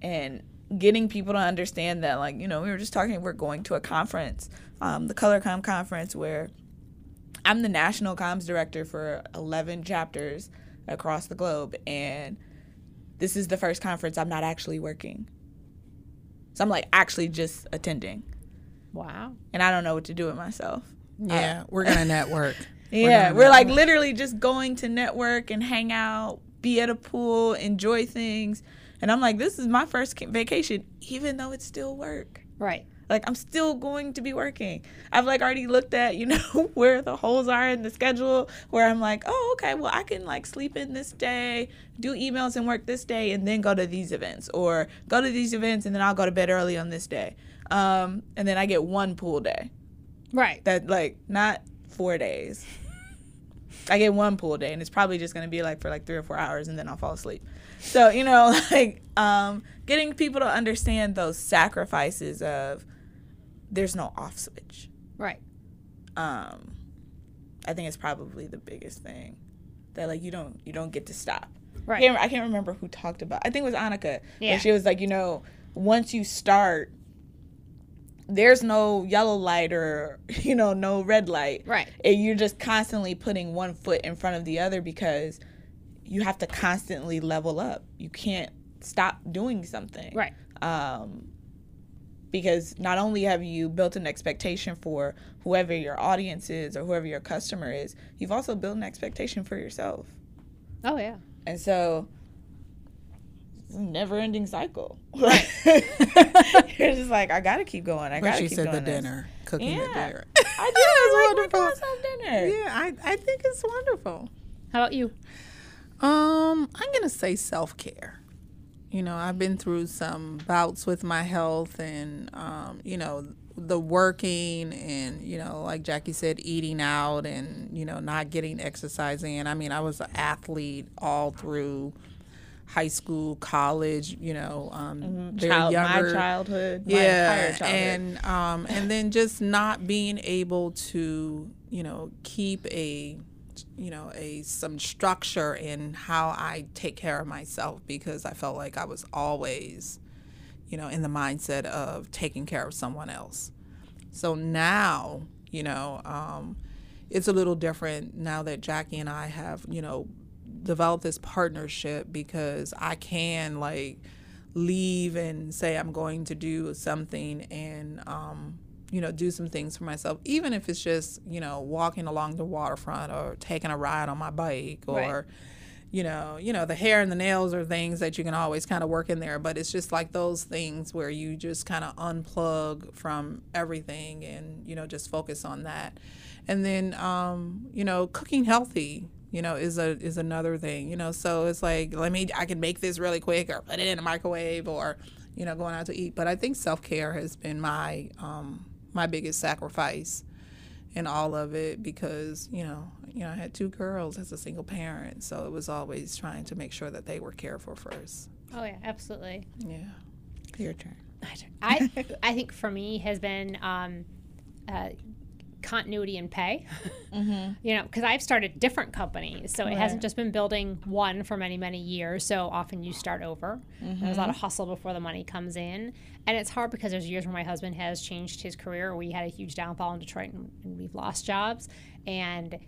And getting people to understand that, like you know, we were just talking. We're going to a conference, um, the ColorComm conference, where I'm the national comms director for 11 chapters across the globe, and this is the first conference I'm not actually working. So I'm like actually just attending. Wow. And I don't know what to do with myself. Yeah, uh, we're gonna network. yeah, we're, we're like literally just going to network and hang out, be at a pool, enjoy things. And I'm like, this is my first vacation, even though it's still work. Right. Like I'm still going to be working. I've like already looked at, you know, where the holes are in the schedule where I'm like, "Oh, okay, well, I can like sleep in this day, do emails and work this day and then go to these events or go to these events and then I'll go to bed early on this day." Um, and then I get one pool day. Right. That like not 4 days. I get one pool day and it's probably just going to be like for like 3 or 4 hours and then I'll fall asleep. So, you know, like um, getting people to understand those sacrifices of there's no off switch. Right. Um, I think it's probably the biggest thing that like you don't you don't get to stop. Right. I can't, I can't remember who talked about. I think it was Annika. Yeah. she was like, you know, once you start, there's no yellow light or you know no red light. Right. And you're just constantly putting one foot in front of the other because you have to constantly level up. You can't stop doing something. Right. Um, because not only have you built an expectation for whoever your audience is or whoever your customer is, you've also built an expectation for yourself. Oh yeah. And so never ending cycle. Right. You're just like, I gotta keep going. I gotta she said the this. dinner. Cooking yeah. the dinner. I do. I like wonderful. myself dinner. Yeah, I, I think it's wonderful. How about you? Um, I'm gonna say self care you know, I've been through some bouts with my health and, um, you know, the working and, you know, like Jackie said, eating out and, you know, not getting exercising. And I mean, I was an athlete all through high school, college, you know, um, mm-hmm. Child, younger. my childhood, yeah, childhood. and um, and then just not being able to, you know, keep a you know a some structure in how I take care of myself because I felt like I was always you know in the mindset of taking care of someone else. So now you know um, it's a little different now that Jackie and I have you know develop this partnership because I can like leave and say I'm going to do something and um, you know do some things for myself, even if it's just you know walking along the waterfront or taking a ride on my bike or. Right. You know, you know, the hair and the nails are things that you can always kind of work in there, but it's just like those things where you just kind of unplug from everything and you know just focus on that. And then, um, you know, cooking healthy you know is a is another thing you know? So it's like let me i can make this really quick or put it in a microwave or you know going out to eat. But i think self-care has been my um my biggest sacrifice in all of it because you know you know i had two girls as a single parent. So it was always trying to make sure that they were cared for first. Oh yeah, absolutely. yeah. Your turn. I I think for me has been um, uh, continuity in pay. Mm-hmm. You know, because I've started different companies, so it hasn't just been building one for many many years. So often you start over. There's a lot mm-hmm. of hustle before the money comes in, and it's hard because there's years where my husband has changed his career. We had a huge downfall in Detroit, and, and we've lost jobs, and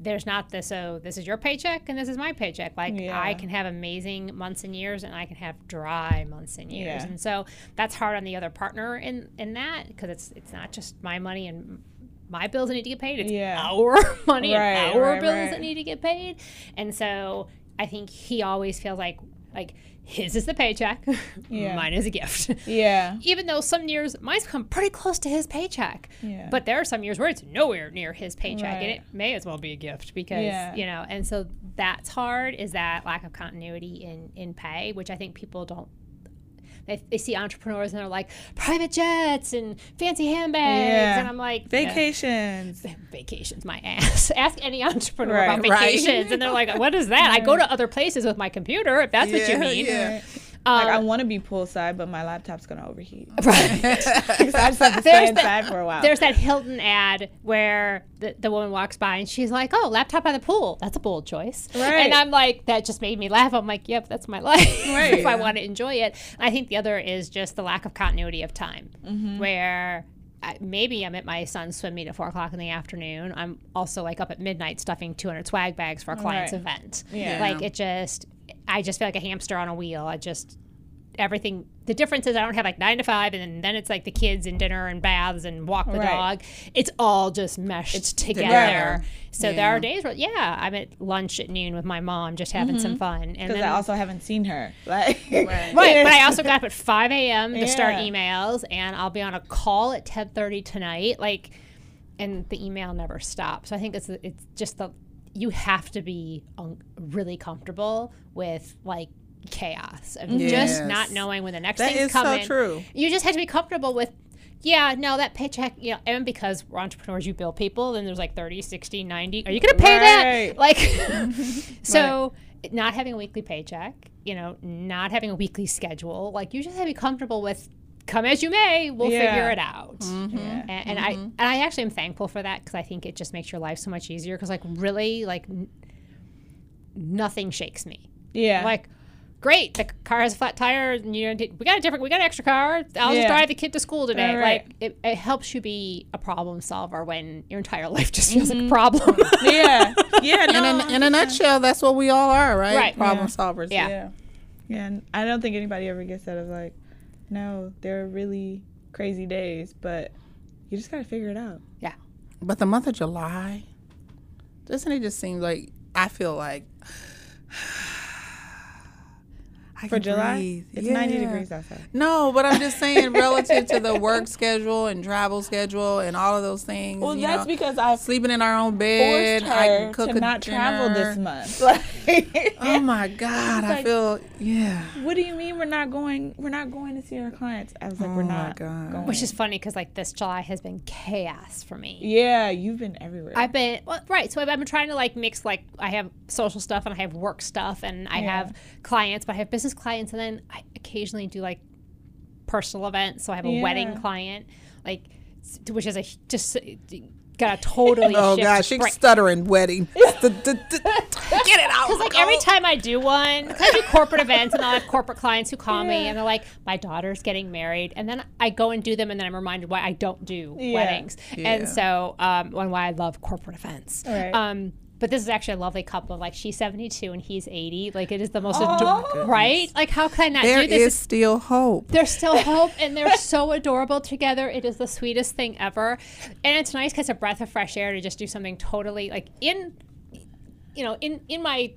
there's not this oh this is your paycheck and this is my paycheck like Yeah. i can have amazing months and years and i can have dry months and years Yeah. and so that's hard on the other partner in in that because it's it's not just my money and my bills that need to get paid it's Yeah. our money Right, and our right, bills right. that need to get paid and so i think he always feels like like his is the paycheck Yeah. mine is a gift Yeah. even though some years mine's come pretty close to his paycheck. Yeah. But there are some years where it's nowhere near his paycheck, and it may as well be a gift because Yeah. you know. And so that's hard. Is that lack of continuity in in pay, which I think people don't. They, they see entrepreneurs and they're like private jets and fancy handbags, Yeah. and I'm like Vacations. vacations my ass ask any entrepreneur Right. about Right. vacations and they're like what is that i go to other places with my computer if that's what you Yeah, mean yeah. like I Um, want to be poolside, but my laptop's gonna overheat. right so I just have to stay inside for a while. There's that Hilton ad where the, the woman walks by and she's like, "Oh, laptop by the pool. That's a bold choice." Right. And I'm like, that just made me laugh. I'm like, "Yep, that's my life. Right. if I want to enjoy it." I think the other is just the lack of continuity of time, Mm-hmm. where. Maybe I'm at my son's swim meet at four o'clock in the afternoon. I'm also like up at midnight stuffing 200 swag bags for a client's Right. event. Yeah. Like it just, I just feel like a hamster on a wheel. I just, everything the difference is I don't have like nine to five and then it's like the kids and dinner and baths and walk the Right. dog. It's all just meshed together. together. So there are days where yeah, I'm at lunch at noon with my mom just having some mm-hmm. fun. And because then I also haven't seen her. Like, Right, but I also got up at 5 a.m. to start emails, and I'll be on a call at 10:30 tonight. Like, and the email never stops. So I think it's it's just the you have to be um, really comfortable with like chaos of just not knowing when the next That thing's is so coming. true. You just have to be comfortable with. Yeah, no, that paycheck, you know, and because we're entrepreneurs, you bill people, then there's like 30, 60, 90. Are you going to pay that? Like, so not having a weekly paycheck, you know, not having a weekly schedule, like you just have to be comfortable with come as you may, we'll Yeah. figure it out. Mm-hmm. Yeah. And, and I mm-hmm. and I actually am thankful for that because I think it just makes your life so much easier. Because like really, like n- nothing shakes me. Yeah. Like, great, the car has a flat tire, and you know, we got a different, we got an extra car. I'll Yeah. just drive the kid to school today. Right, right. Like, it, it helps you be a problem solver when your entire life just feels like a mm-hmm. problem. yeah. Yeah. in, a, in a nutshell, that's what we all are, right? Right. Problem Yeah. solvers. Yeah. yeah. Yeah. And I don't think anybody ever gets out of like, no, they're really crazy days, but you just gotta figure it out. Yeah. But the month of July, doesn't it just seem like I feel like I For July, breathe. it's 90 degrees outside. No, but I'm just saying relative to the work schedule and travel schedule and all of those things. Well, you that's know, because I'm sleeping in our own bed. forced I her can cook to a not travel this dinner. month. Like, Oh my God, I feel yeah. what do you mean we're not going? We're not going to see our clients. I was like, Oh we're my not God. going. Which is funny because like this July has been chaos for me. yeah, you've been everywhere. I've been well, right, so I've, I've been trying to like mix like I have social stuff and I have work stuff and I Yeah. have clients, but I have business clients and then I occasionally do like personal events. So I have a Yeah. wedding client, like which is a just got a totally Oh gosh, she's brain- stuttering wedding. Get it out. Because like every time I do one, I do corporate events and I'll have corporate clients who call me and they're like, "My daughter's getting married," and then I go and do them, and then I'm reminded why I don't do Yeah. weddings, Yeah. and so um, and why I love corporate events. Right. Um, but this is actually a lovely couple. Like she's 72 and he's 80. Like it is the most Oh, adorable, right? Like how can I not There do this? is still hope. There's still hope, and they're so adorable together. It is the sweetest thing ever, and it's nice because a breath of fresh air to just do something totally like in, you know, in in my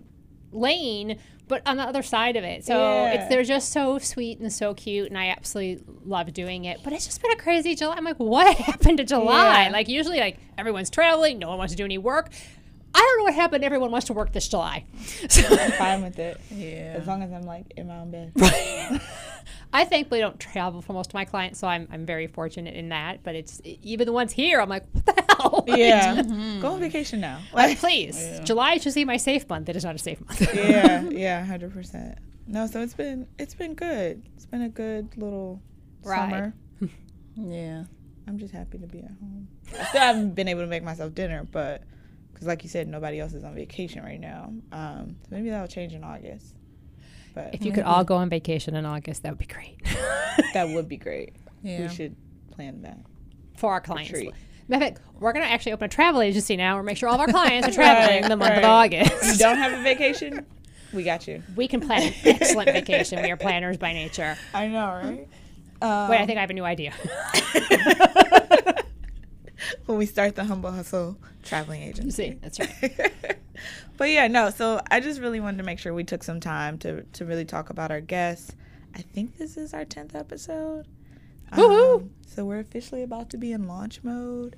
lane, but on the other side of it. So Yeah. it's they're just so sweet and so cute, and I absolutely love doing it. But it's just been a crazy July. I'm like, what happened to July? Yeah. Like usually, like everyone's traveling, no one wants to do any work. I don't know what happened. Everyone wants to work this July. So, I'm fine with it. Yeah. As long as I'm like in my own bed. I thankfully don't travel for most of my clients, so I'm, I'm very fortunate in that. But it's even the ones here, I'm like, what the hell? Yeah. Mm-hmm. Go on vacation now. Like, please, July should be my safe month. It is not a safe month. yeah, yeah, hundred percent. No, so it's been it's been good. It's been a good little Right. summer. Yeah. I'm just happy to be at home. I still haven't been able to make myself dinner, but because like you said, nobody else is on vacation right now. Um, so maybe that'll change in August. But if you could all go on vacation in August, that would be great that would be great. Yeah. We should plan that. for our clients. treat. Matter of fact, we're going to actually open a travel agency now. We'll make sure all of our clients are traveling in the month of right. You don't have a vacation? We got you. We can plan an excellent vacation. We are planners by nature. I know, right? Um, Wait, I think I have a new idea. when we start the humble hustle traveling agency. See, that's right. but yeah, no. So I just really wanted to make sure we took some time to to really talk about our guests. I think this is our tenth episode. Woohoo! Um, so we're officially about to be in launch mode,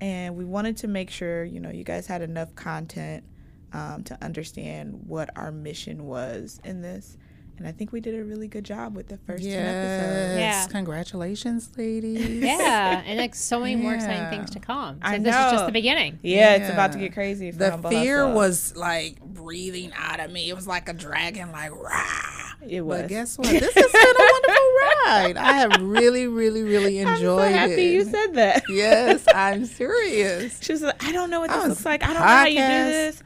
and we wanted to make sure you know you guys had enough content um, to understand what our mission was in this. And I think we did a really good job with the first 10 episodes. Yes. Yeah. Congratulations, ladies. Yeah, and like so many more exciting things to come. So I this is just the beginning. Yeah, it's about to get crazy. For The Humble fear Hustle. was like breathing out of me. It was like a dragon, like rah. It was. But guess what? This has been a wonderful ride. I have really, really, really I'm enjoyed so happy it. you said that. yes, I'm serious. She was like, I don't know what this looks like. I don't know how you do podcast. this.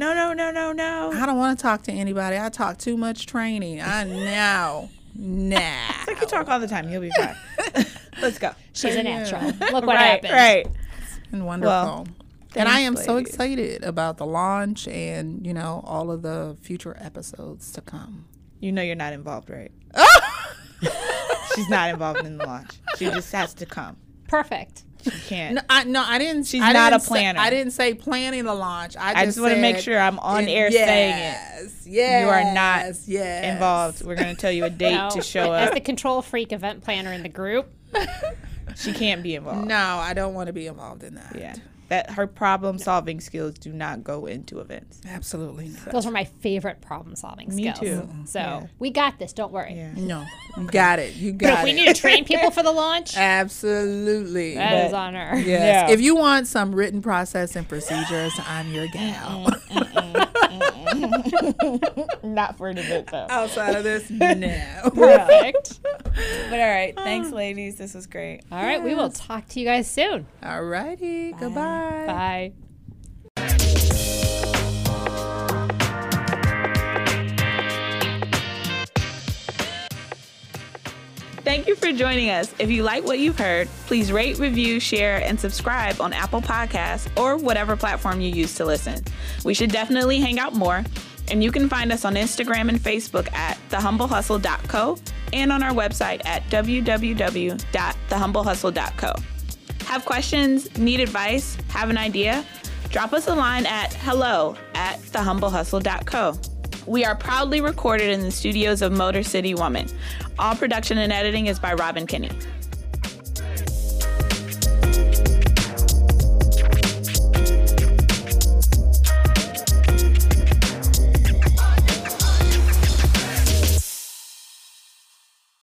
No, no, no, no, no. I don't want to talk to anybody. I talk too much training. I know. Nah. Like you talk all the time. You'll be fine. Let's go. She's a natural. Look what right, happened. right. and wonderful. Well, and I thanks, am so excited about the launch and, you know, all of the future episodes to come. You know you're not involved, right? She's not involved in the launch. She just has to come. Perfect. She can't. No, I, no, I didn't. She's I not didn't a say- planner. I didn't say planning the launch. I just, I just want to make sure I'm on in- air saying it. yes, Yes. You are not yes. Involved. We're going to tell you a date No, to show up. as the control freak event planner in the group. She can't be involved. No, I don't want to be involved in that. Yeah. That her problem solving skills do not go into events. Absolutely not. Those are my favorite problem solving skills. Me skills. too. So Yeah. we got this. Don't worry. Yeah. No. Got it. You But got if we need to train people for the launch, Absolutely. that is on her. Yes. Yeah. If you want some written process and procedures, I'm your gal. Not for an event though. Outside of this, no. Perfect. But all right. Thanks, ladies. This was great. All right, we will talk to you guys soon. All righty. Goodbye. Bye. Thank you for joining us. If you like what you've heard, please rate, review, share, and subscribe on Apple Podcasts or whatever platform you use to listen. We should definitely hang out more. And you can find us on Instagram and Facebook at thehumblehustle.co and on our website at www.thehumblehustle.co. Have questions, need advice, have an idea? Drop us a line at hello at thehumblehustle.co. We are proudly recorded in the studios of Motor City Woman. All production and editing is by Robin Kinney.